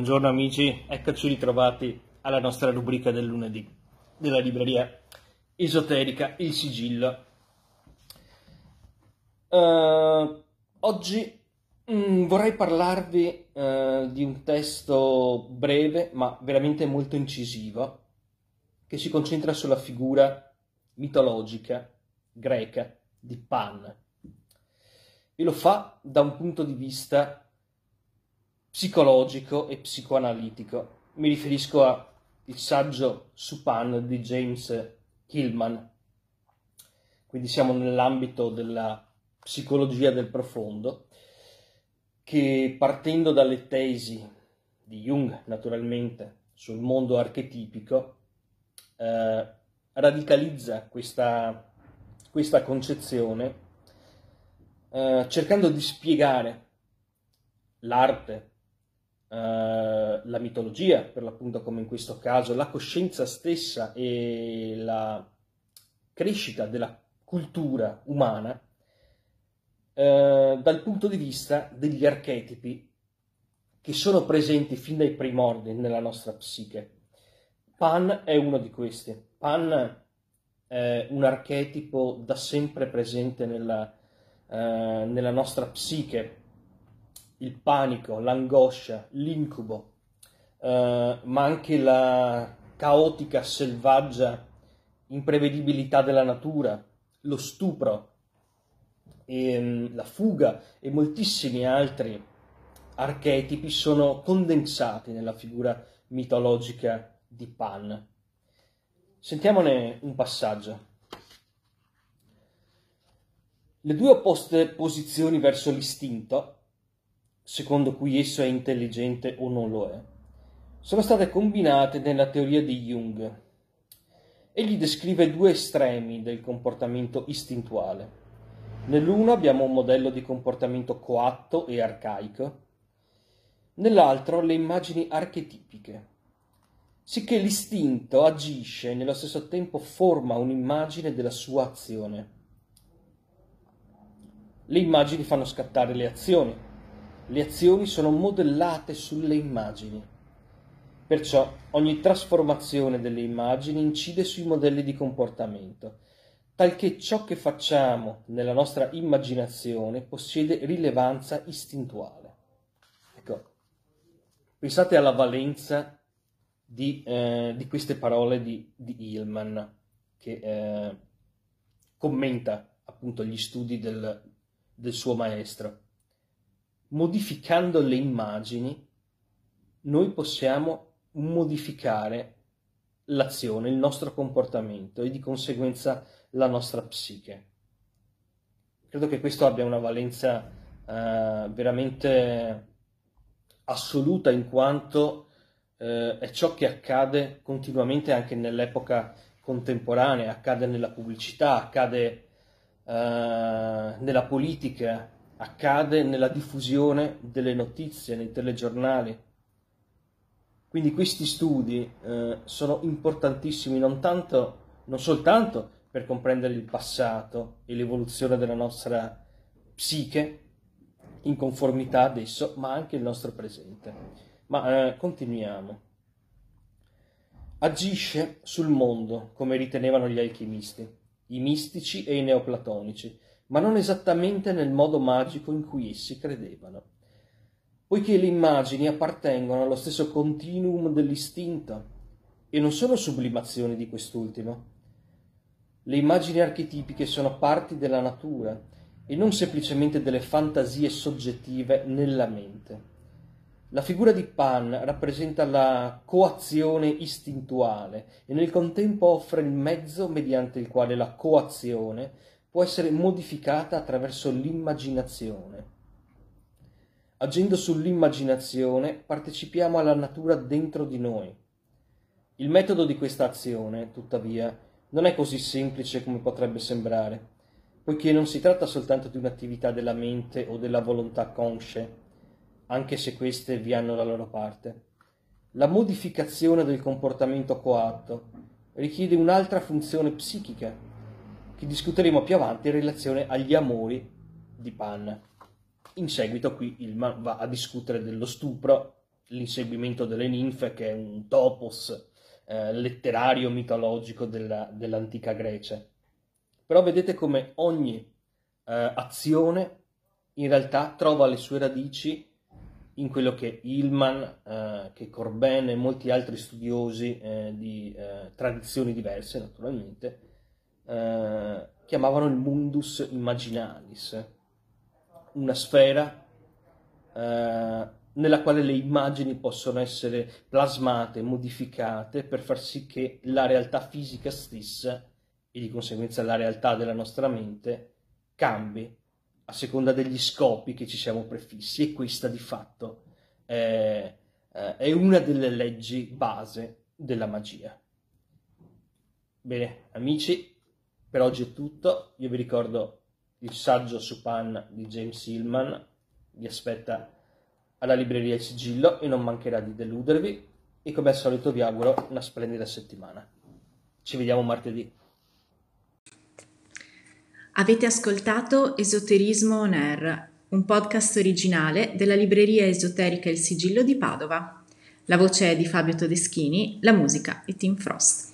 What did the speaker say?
Buongiorno amici, eccoci ritrovati alla nostra rubrica del lunedì della libreria esoterica Il Sigillo. Uh, oggi mh, vorrei parlarvi uh, di un testo breve ma veramente molto incisivo che si concentra sulla figura mitologica greca di Pan e lo fa da un punto di vista psicologico e psicoanalitico. Mi riferisco al saggio su Pan di James Hillman. Quindi siamo nell'ambito della psicologia del profondo, che partendo dalle tesi di Jung, naturalmente, sul mondo archetipico, eh, radicalizza questa, questa concezione eh, cercando di spiegare l'arte, eh, la mitologia, per l'appunto come in questo caso, la coscienza stessa e la crescita della cultura umana eh, dal punto di vista degli archetipi che sono presenti fin dai primordi nella nostra psiche. Pan è uno di questi. Pan è un archetipo da sempre presente nella, eh, nella nostra psiche, il panico, l'angoscia, l'incubo, eh, ma anche la caotica, selvaggia imprevedibilità della natura, lo stupro, e, ehm, la fuga e moltissimi altri archetipi sono condensati nella figura mitologica di Pan. Sentiamone un passaggio. Le due opposte posizioni verso l'istinto secondo cui esso è intelligente o non lo è, sono state combinate nella teoria di Jung. Egli descrive due estremi del comportamento istintuale. Nell'uno abbiamo un modello di comportamento coatto e arcaico, nell'altro le immagini archetipiche, sicché l'istinto agisce e nello stesso tempo forma un'immagine della sua azione. Le immagini fanno scattare le azioni, le azioni sono modellate sulle immagini. Perciò ogni trasformazione delle immagini incide sui modelli di comportamento, talché ciò che facciamo nella nostra immaginazione possiede rilevanza istintuale. Ecco, pensate alla valenza di, eh, di queste parole di, di Hillman, che eh, commenta appunto gli studi del, del suo maestro modificando le immagini, noi possiamo modificare l'azione, il nostro comportamento e di conseguenza la nostra psiche. Credo che questo abbia una valenza eh, veramente assoluta in quanto eh, è ciò che accade continuamente anche nell'epoca contemporanea, accade nella pubblicità, accade eh, nella politica, accade nella diffusione delle notizie nei telegiornali. Quindi questi studi eh, sono importantissimi non, tanto, non soltanto per comprendere il passato e l'evoluzione della nostra psiche in conformità ad esso, ma anche il nostro presente. Ma eh, continuiamo. Agisce sul mondo come ritenevano gli alchimisti, i mistici e i neoplatonici, ma non esattamente nel modo magico in cui essi credevano, poiché le immagini appartengono allo stesso continuum dell'istinto e non sono sublimazioni di quest'ultimo. Le immagini archetipiche sono parti della natura e non semplicemente delle fantasie soggettive nella mente. La figura di Pan rappresenta la coazione istintuale e nel contempo offre il mezzo mediante il quale la coazione può essere modificata attraverso l'immaginazione. Agendo sull'immaginazione partecipiamo alla natura dentro di noi. Il metodo di questa azione, tuttavia, non è così semplice come potrebbe sembrare, poiché non si tratta soltanto di un'attività della mente o della volontà consce, anche se queste vi hanno la loro parte. La modificazione del comportamento coatto richiede un'altra funzione psichica che discuteremo più avanti in relazione agli amori di Pan. In seguito qui Ilman va a discutere dello stupro l'inseguimento delle ninfe, che è un topos eh, letterario mitologico della, dell'antica Grecia. Però vedete come ogni eh, azione in realtà trova le sue radici in quello che Hillman, eh, che Corben e molti altri studiosi eh, di eh, tradizioni diverse, naturalmente, eh, chiamavano il mundus imaginalis, una sfera eh, nella quale le immagini possono essere plasmate, modificate per far sì che la realtà fisica stessa e di conseguenza la realtà della nostra mente cambi a seconda degli scopi che ci siamo prefissi e questa di fatto è, eh, è una delle leggi base della magia. Bene, amici, per oggi è tutto. Io vi ricordo il saggio su Pan di James Hillman, vi aspetta alla libreria Il Sigillo e non mancherà di deludervi e come al solito vi auguro una splendida settimana. Ci vediamo martedì. Avete ascoltato Esoterismo On Air, un podcast originale della libreria esoterica Il Sigillo di Padova. La voce è di Fabio Todeschini, la musica è Tim Frost.